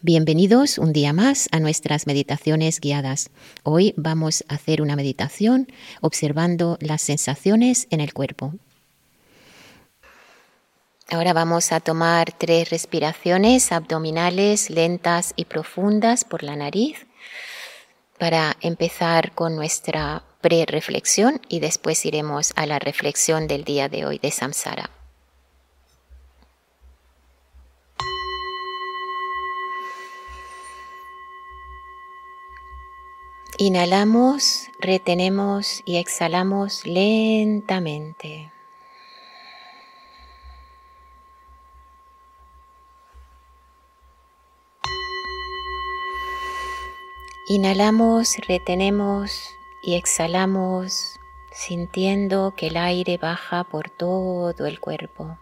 Bienvenidos un día más a nuestras meditaciones guiadas. Hoy vamos a hacer una meditación observando las sensaciones en el cuerpo. Ahora vamos a tomar tres respiraciones abdominales lentas y profundas por la nariz para empezar con nuestra pre-reflexión y después iremos a la reflexión del día de hoy de Samsara. Inhalamos, retenemos y exhalamos lentamente. Inhalamos, retenemos y exhalamos sintiendo que el aire baja por todo el cuerpo.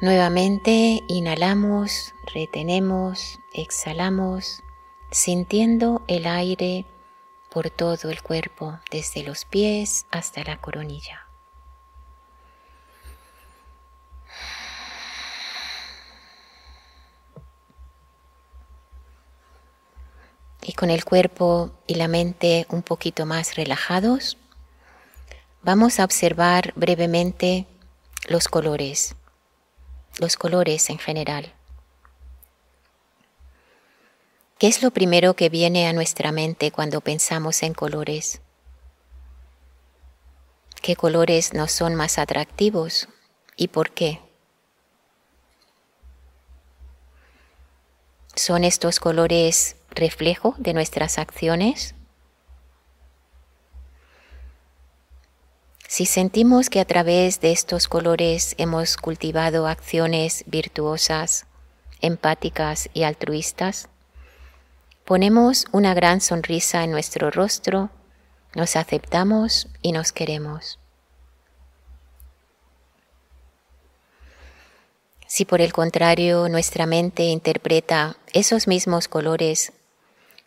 Nuevamente inhalamos, retenemos, exhalamos, sintiendo el aire por todo el cuerpo, desde los pies hasta la coronilla. Y con el cuerpo y la mente un poquito más relajados, vamos a observar brevemente los colores los colores en general. ¿Qué es lo primero que viene a nuestra mente cuando pensamos en colores? ¿Qué colores nos son más atractivos y por qué? ¿Son estos colores reflejo de nuestras acciones? Si sentimos que a través de estos colores hemos cultivado acciones virtuosas, empáticas y altruistas, ponemos una gran sonrisa en nuestro rostro, nos aceptamos y nos queremos. Si por el contrario nuestra mente interpreta esos mismos colores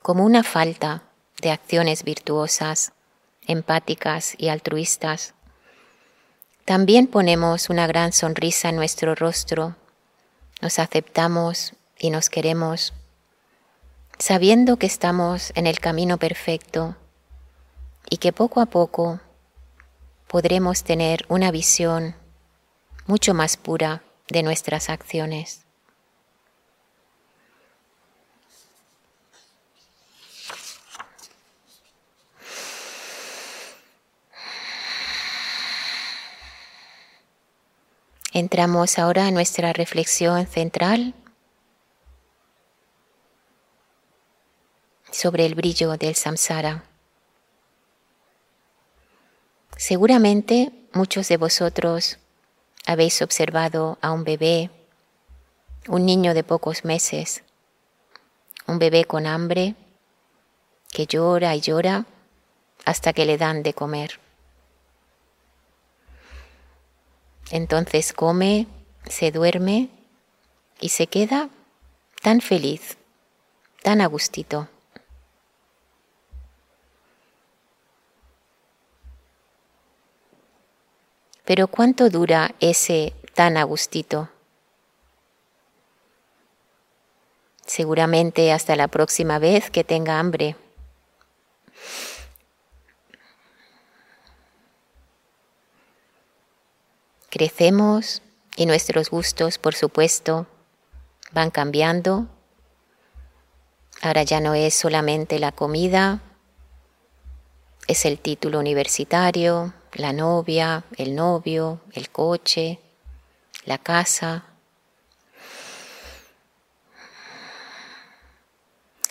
como una falta de acciones virtuosas, empáticas y altruistas, también ponemos una gran sonrisa en nuestro rostro, nos aceptamos y nos queremos, sabiendo que estamos en el camino perfecto y que poco a poco podremos tener una visión mucho más pura de nuestras acciones. Entramos ahora a nuestra reflexión central sobre el brillo del samsara. Seguramente muchos de vosotros habéis observado a un bebé, un niño de pocos meses, un bebé con hambre que llora y llora hasta que le dan de comer. Entonces come, se duerme y se queda tan feliz, tan a gustito. Pero ¿cuánto dura ese tan a gustito? Seguramente hasta la próxima vez que tenga hambre. Crecemos y nuestros gustos, por supuesto, van cambiando. Ahora ya no es solamente la comida, es el título universitario, la novia, el novio, el coche, la casa.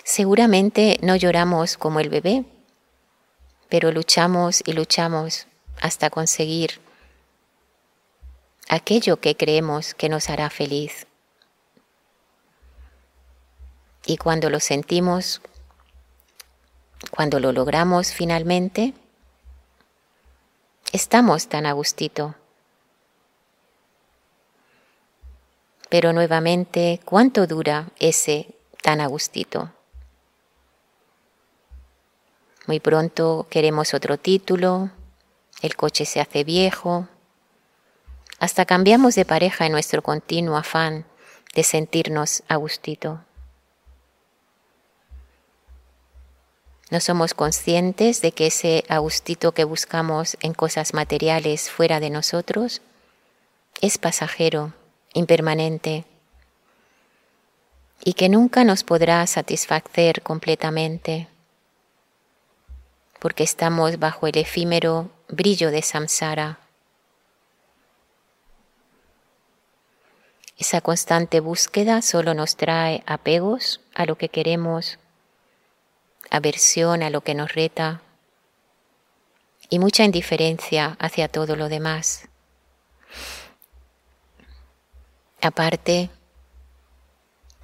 Seguramente no lloramos como el bebé, pero luchamos y luchamos hasta conseguir aquello que creemos que nos hará feliz. Y cuando lo sentimos, cuando lo logramos finalmente, estamos tan a gustito. Pero nuevamente, ¿cuánto dura ese tan a? Muy pronto queremos otro título, el coche se hace viejo, Hasta cambiamos de pareja en nuestro continuo afán de sentirnos a gustito. No somos conscientes de que ese agustito que buscamos en cosas materiales fuera de nosotros es pasajero, impermanente, y que nunca nos podrá satisfacer completamente, porque estamos bajo el efímero brillo de samsara. Esa constante búsqueda solo nos trae apegos a lo que queremos, aversión a lo que nos reta y mucha indiferencia hacia todo lo demás. Aparte,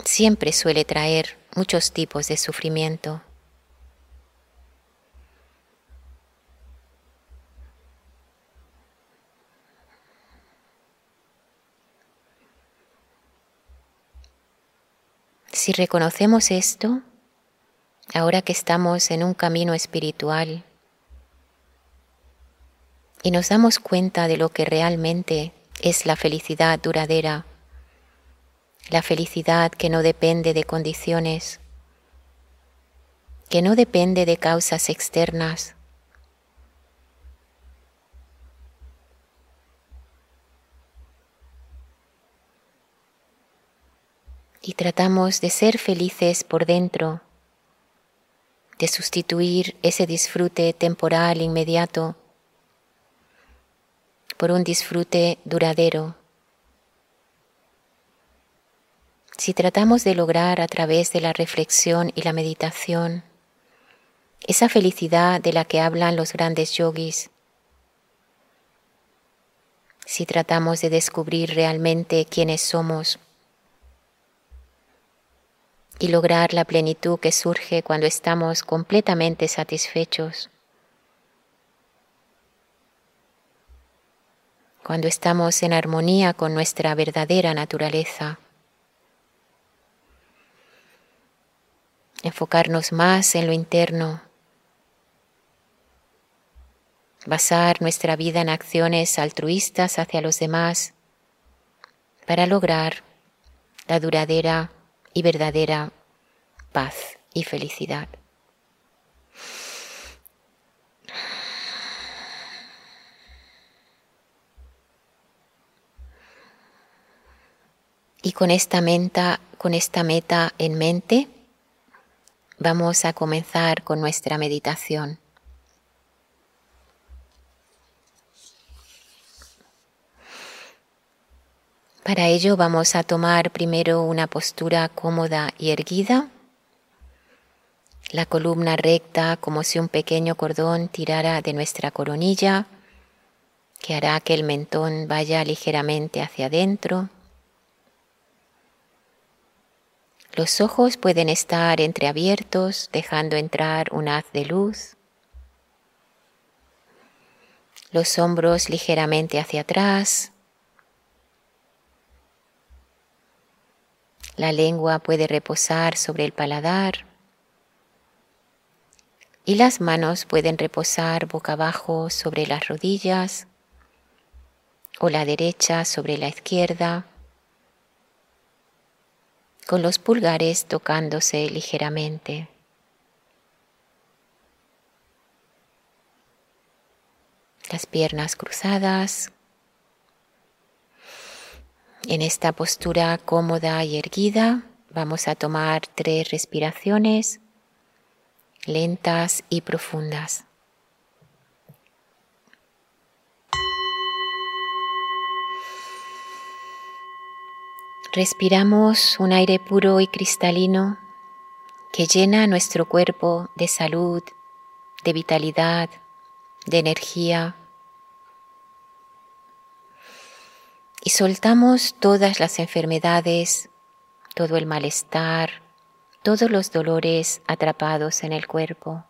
siempre suele traer muchos tipos de sufrimiento. Si reconocemos esto, ahora que estamos en un camino espiritual y nos damos cuenta de lo que realmente es la felicidad duradera, la felicidad que no depende de condiciones, que no depende de causas externas, y tratamos de ser felices por dentro, de sustituir ese disfrute temporal inmediato por un disfrute duradero. Si tratamos de lograr a través de la reflexión y la meditación esa felicidad de la que hablan los grandes yogis, si tratamos de descubrir realmente quiénes somos, y lograr la plenitud que surge cuando estamos completamente satisfechos, cuando estamos en armonía con nuestra verdadera naturaleza. Enfocarnos más en lo interno, basar nuestra vida en acciones altruistas hacia los demás para lograr la duradera y verdadera paz y felicidad. Y con esta, meta, con esta meta en mente, vamos a comenzar con nuestra meditación. Para ello vamos a tomar primero una postura cómoda y erguida, la columna recta como si un pequeño cordón tirara de nuestra coronilla, que hará que el mentón vaya ligeramente hacia adentro. Los ojos pueden estar entreabiertos, dejando entrar un haz de luz. Los hombros ligeramente hacia atrás, La lengua puede reposar sobre el paladar y las manos pueden reposar boca abajo sobre las rodillas o la derecha sobre la izquierda, con los pulgares tocándose ligeramente. Las piernas cruzadas, en esta postura cómoda y erguida vamos a tomar tres respiraciones lentas y profundas. Respiramos un aire puro y cristalino que llena nuestro cuerpo de salud, de vitalidad, de energía y soltamos todas las enfermedades, todo el malestar, todos los dolores atrapados en el cuerpo.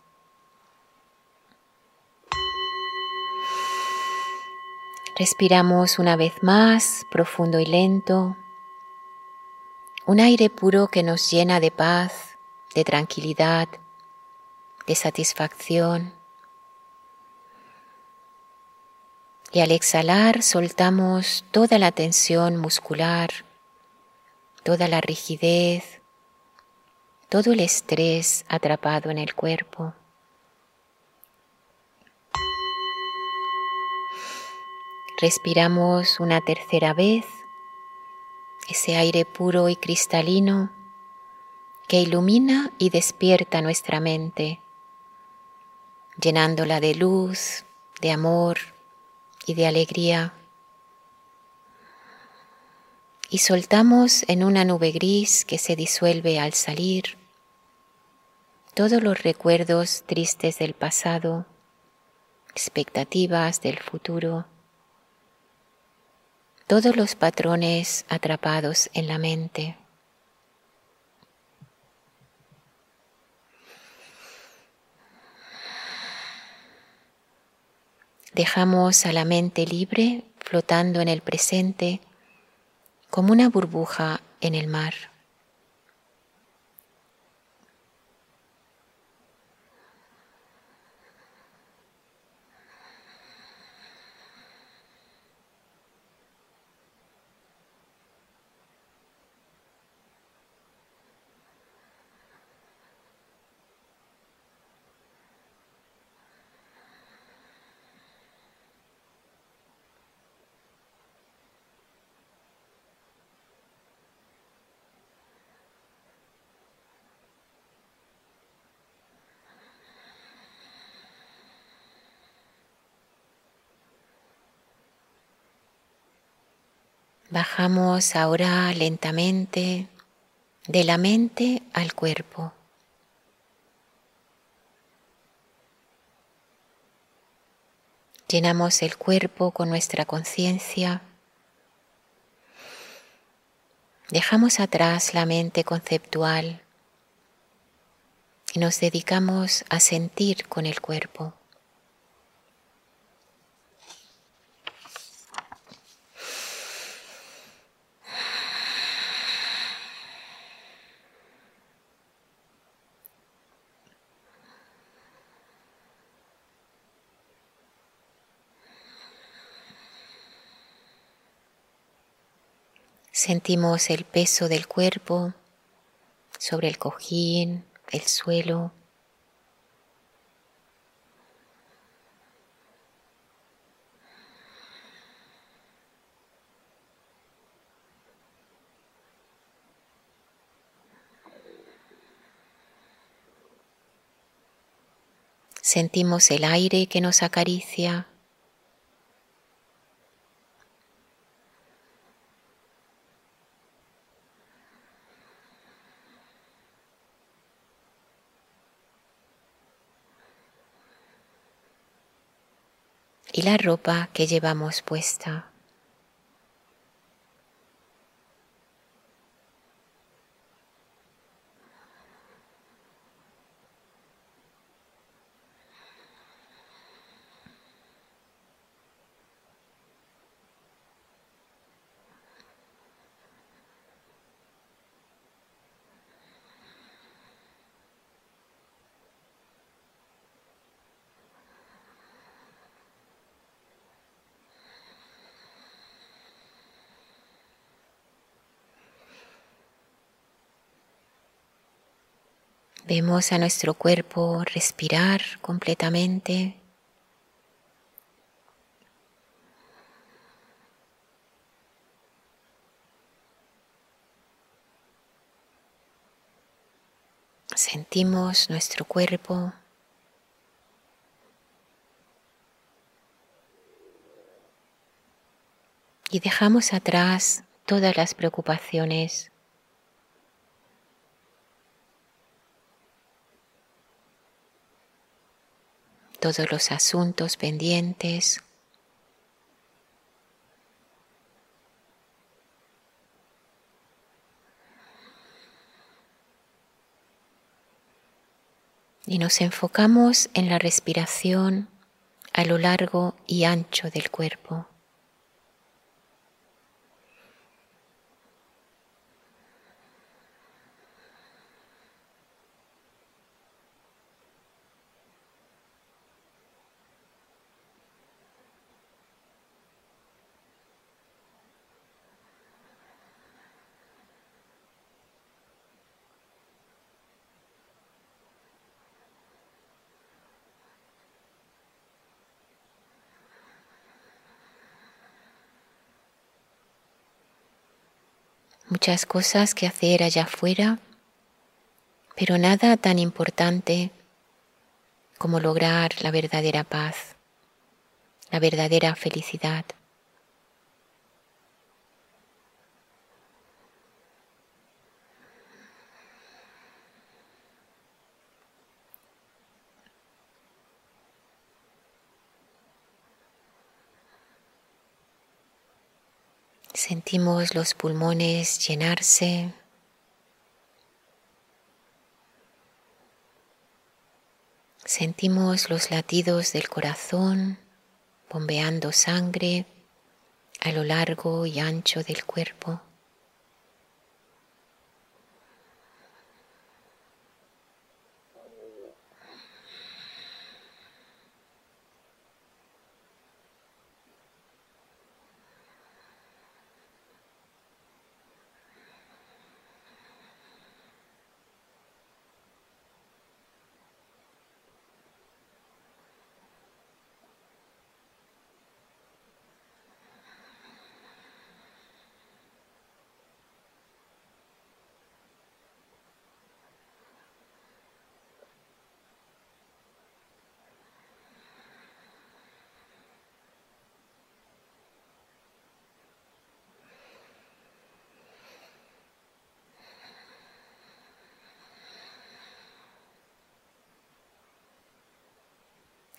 Respiramos una vez más, profundo y lento, un aire puro que nos llena de paz, de tranquilidad, de satisfacción. Y al exhalar soltamos toda la tensión muscular, toda la rigidez, todo el estrés atrapado en el cuerpo. Respiramos una tercera vez ese aire puro y cristalino que ilumina y despierta nuestra mente, llenándola de luz, de amor y de alegría. Y soltamos en una nube gris que se disuelve al salir todos los recuerdos tristes del pasado, expectativas del futuro, todos los patrones atrapados en la mente. Dejamos a la mente libre flotando en el presente como una burbuja en el mar. Bajamos ahora lentamente de la mente al cuerpo. Llenamos el cuerpo con nuestra conciencia. Dejamos atrás la mente conceptual y nos dedicamos a sentir con el cuerpo. Sentimos el peso del cuerpo sobre el cojín, el suelo. Sentimos el aire que nos acaricia. y la ropa que llevamos puesta. Vemos a nuestro cuerpo respirar completamente. Sentimos nuestro cuerpo. Y dejamos atrás todas las preocupaciones todos los asuntos pendientes. Y nos enfocamos en la respiración a lo largo y ancho del cuerpo. Muchas cosas que hacer allá afuera, pero nada tan importante como lograr la verdadera paz, la verdadera felicidad. Sentimos los pulmones llenarse. Sentimos los latidos del corazón bombeando sangre a lo largo y ancho del cuerpo.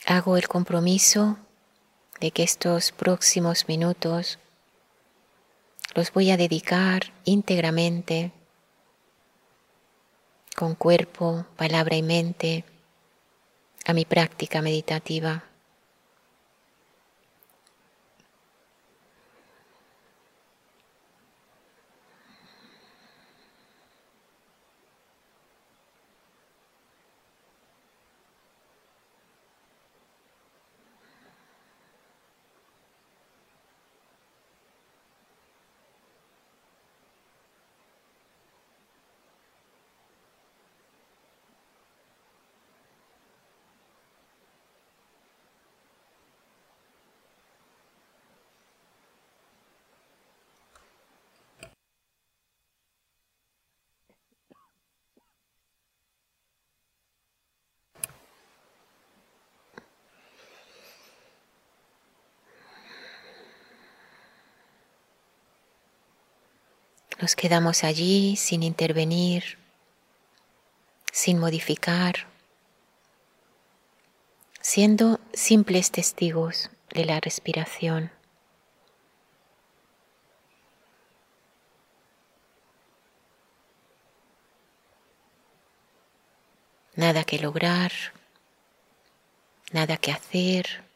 Hago el compromiso de que estos próximos minutos los voy a dedicar íntegramente con cuerpo, palabra y mente a mi práctica meditativa. Nos quedamos allí sin intervenir, sin modificar, siendo simples testigos de la respiración. Nada que lograr, nada que hacer.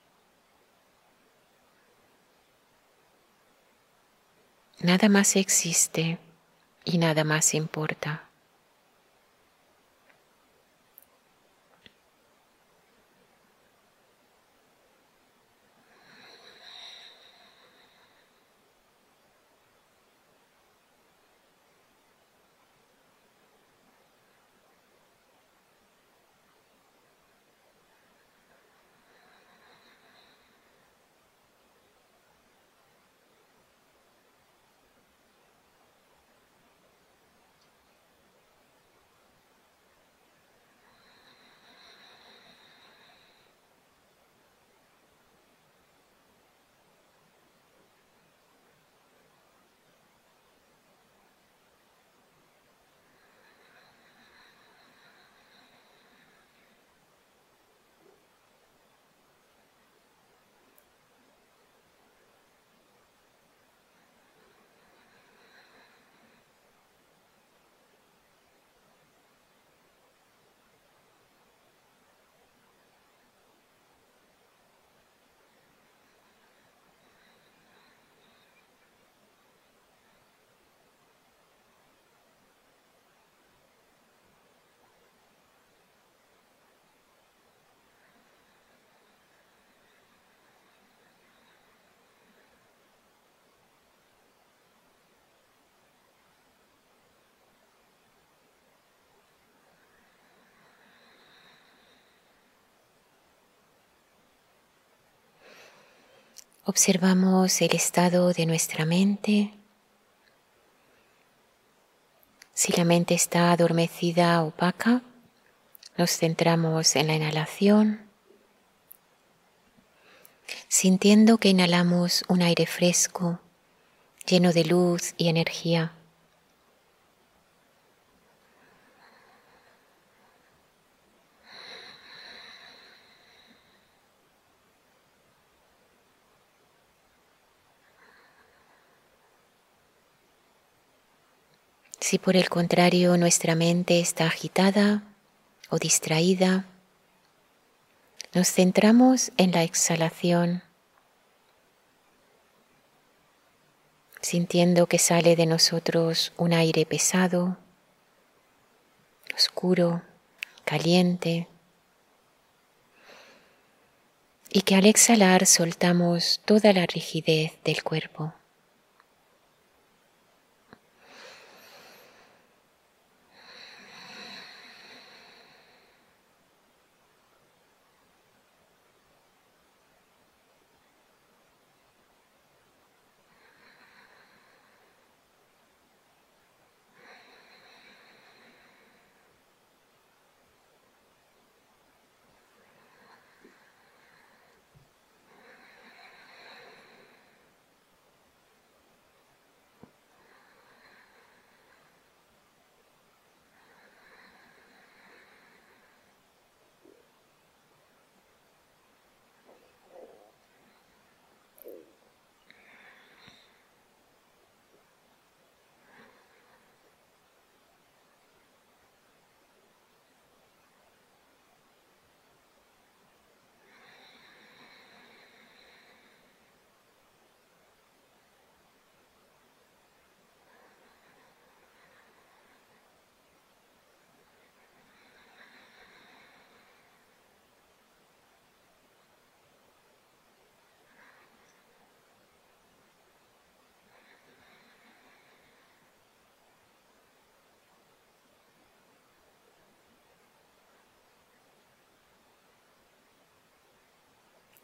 Nada más existe y nada más importa. Observamos el estado de nuestra mente Si la mente está adormecida, opaca, nos centramos en la inhalación, sintiendo que inhalamos un aire fresco, lleno de luz y energía. Si por el contrario nuestra mente está agitada o distraída, nos centramos en la exhalación, sintiendo que sale de nosotros un aire pesado, oscuro, caliente, y que al exhalar soltamos toda la rigidez del cuerpo.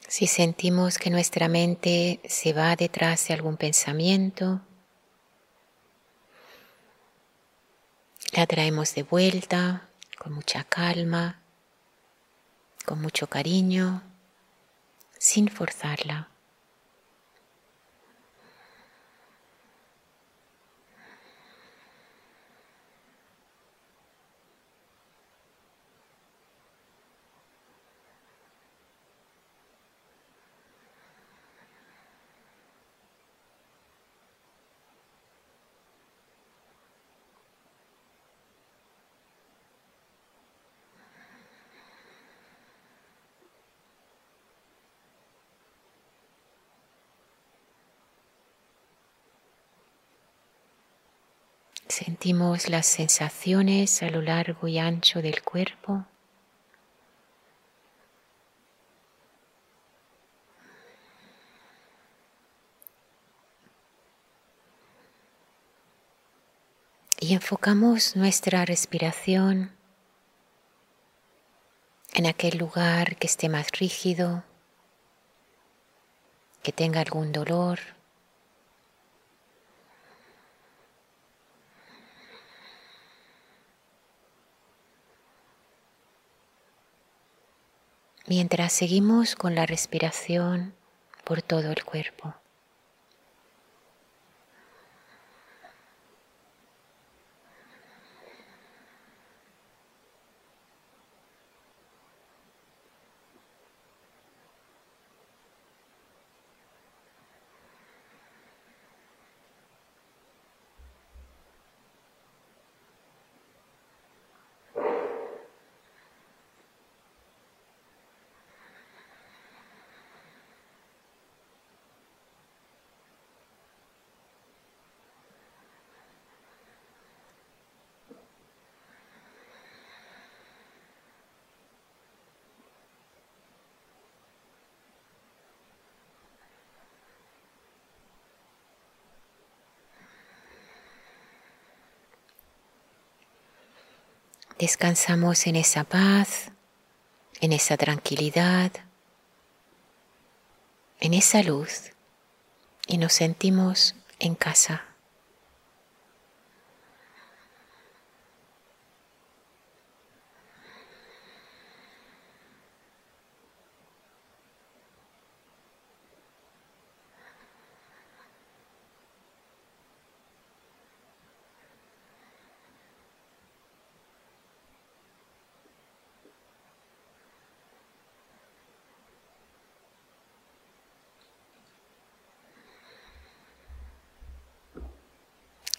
Si sentimos que nuestra mente se va detrás de algún pensamiento, la traemos de vuelta con mucha calma, con mucho cariño, sin forzarla. Sentimos las sensaciones a lo largo y ancho del cuerpo. Y enfocamos nuestra respiración en aquel lugar que esté más rígido, que tenga algún dolor. Mientras seguimos con la respiración por todo el cuerpo. Descansamos en esa paz, en esa tranquilidad, en esa luz y nos sentimos en casa.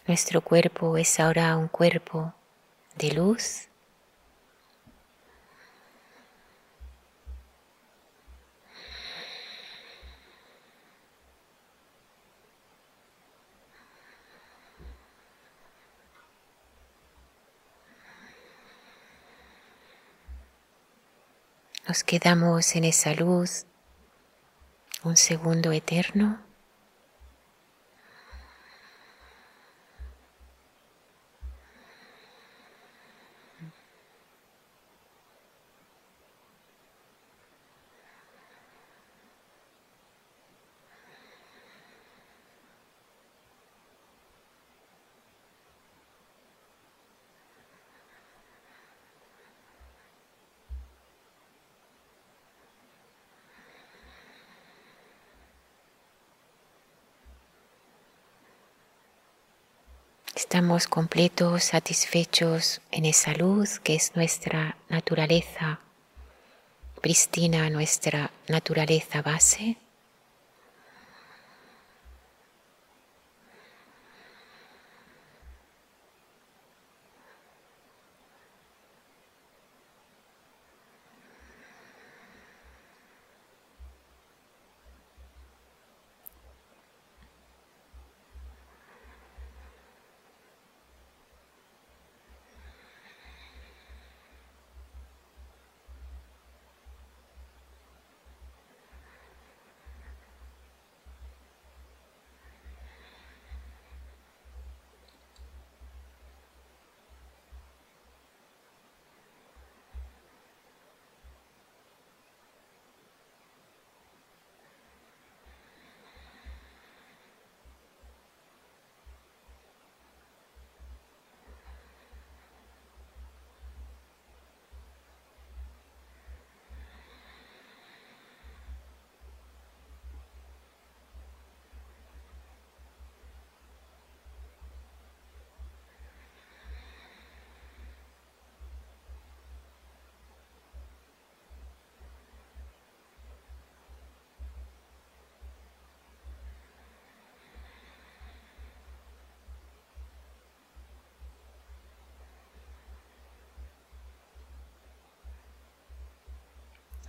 Nuestro cuerpo es ahora un cuerpo de luz. Nos quedamos en esa luz un segundo eterno. Estamos completos, satisfechos en esa luz que es nuestra naturaleza pristina, nuestra naturaleza base.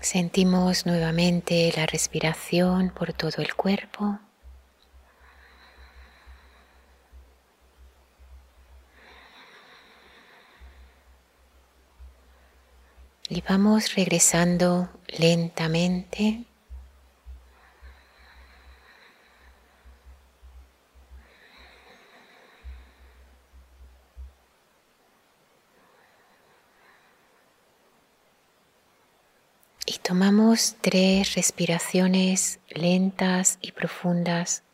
Sentimos nuevamente la respiración por todo el cuerpo. Y vamos regresando lentamente Y tres respiraciones lentas y profundas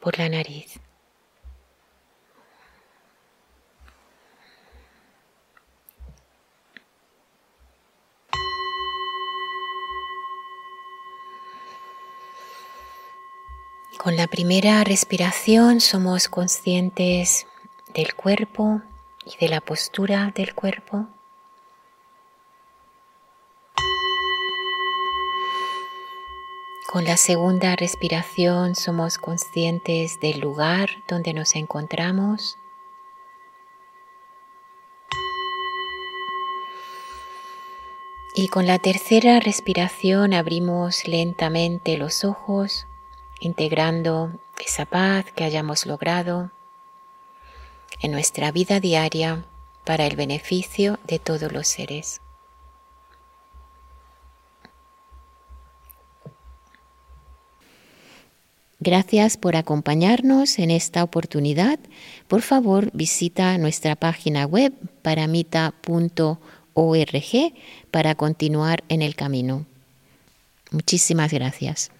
por la nariz. Con la primera respiración somos conscientes del cuerpo y de la postura del cuerpo. Con la segunda respiración somos conscientes del lugar donde nos encontramos. Y con la tercera respiración abrimos lentamente los ojos, integrando esa paz que hayamos logrado en nuestra vida diaria para el beneficio de todos los seres. Gracias por acompañarnos en esta oportunidad. Por favor, visita nuestra página web paramita.org para continuar en el camino. Muchísimas gracias.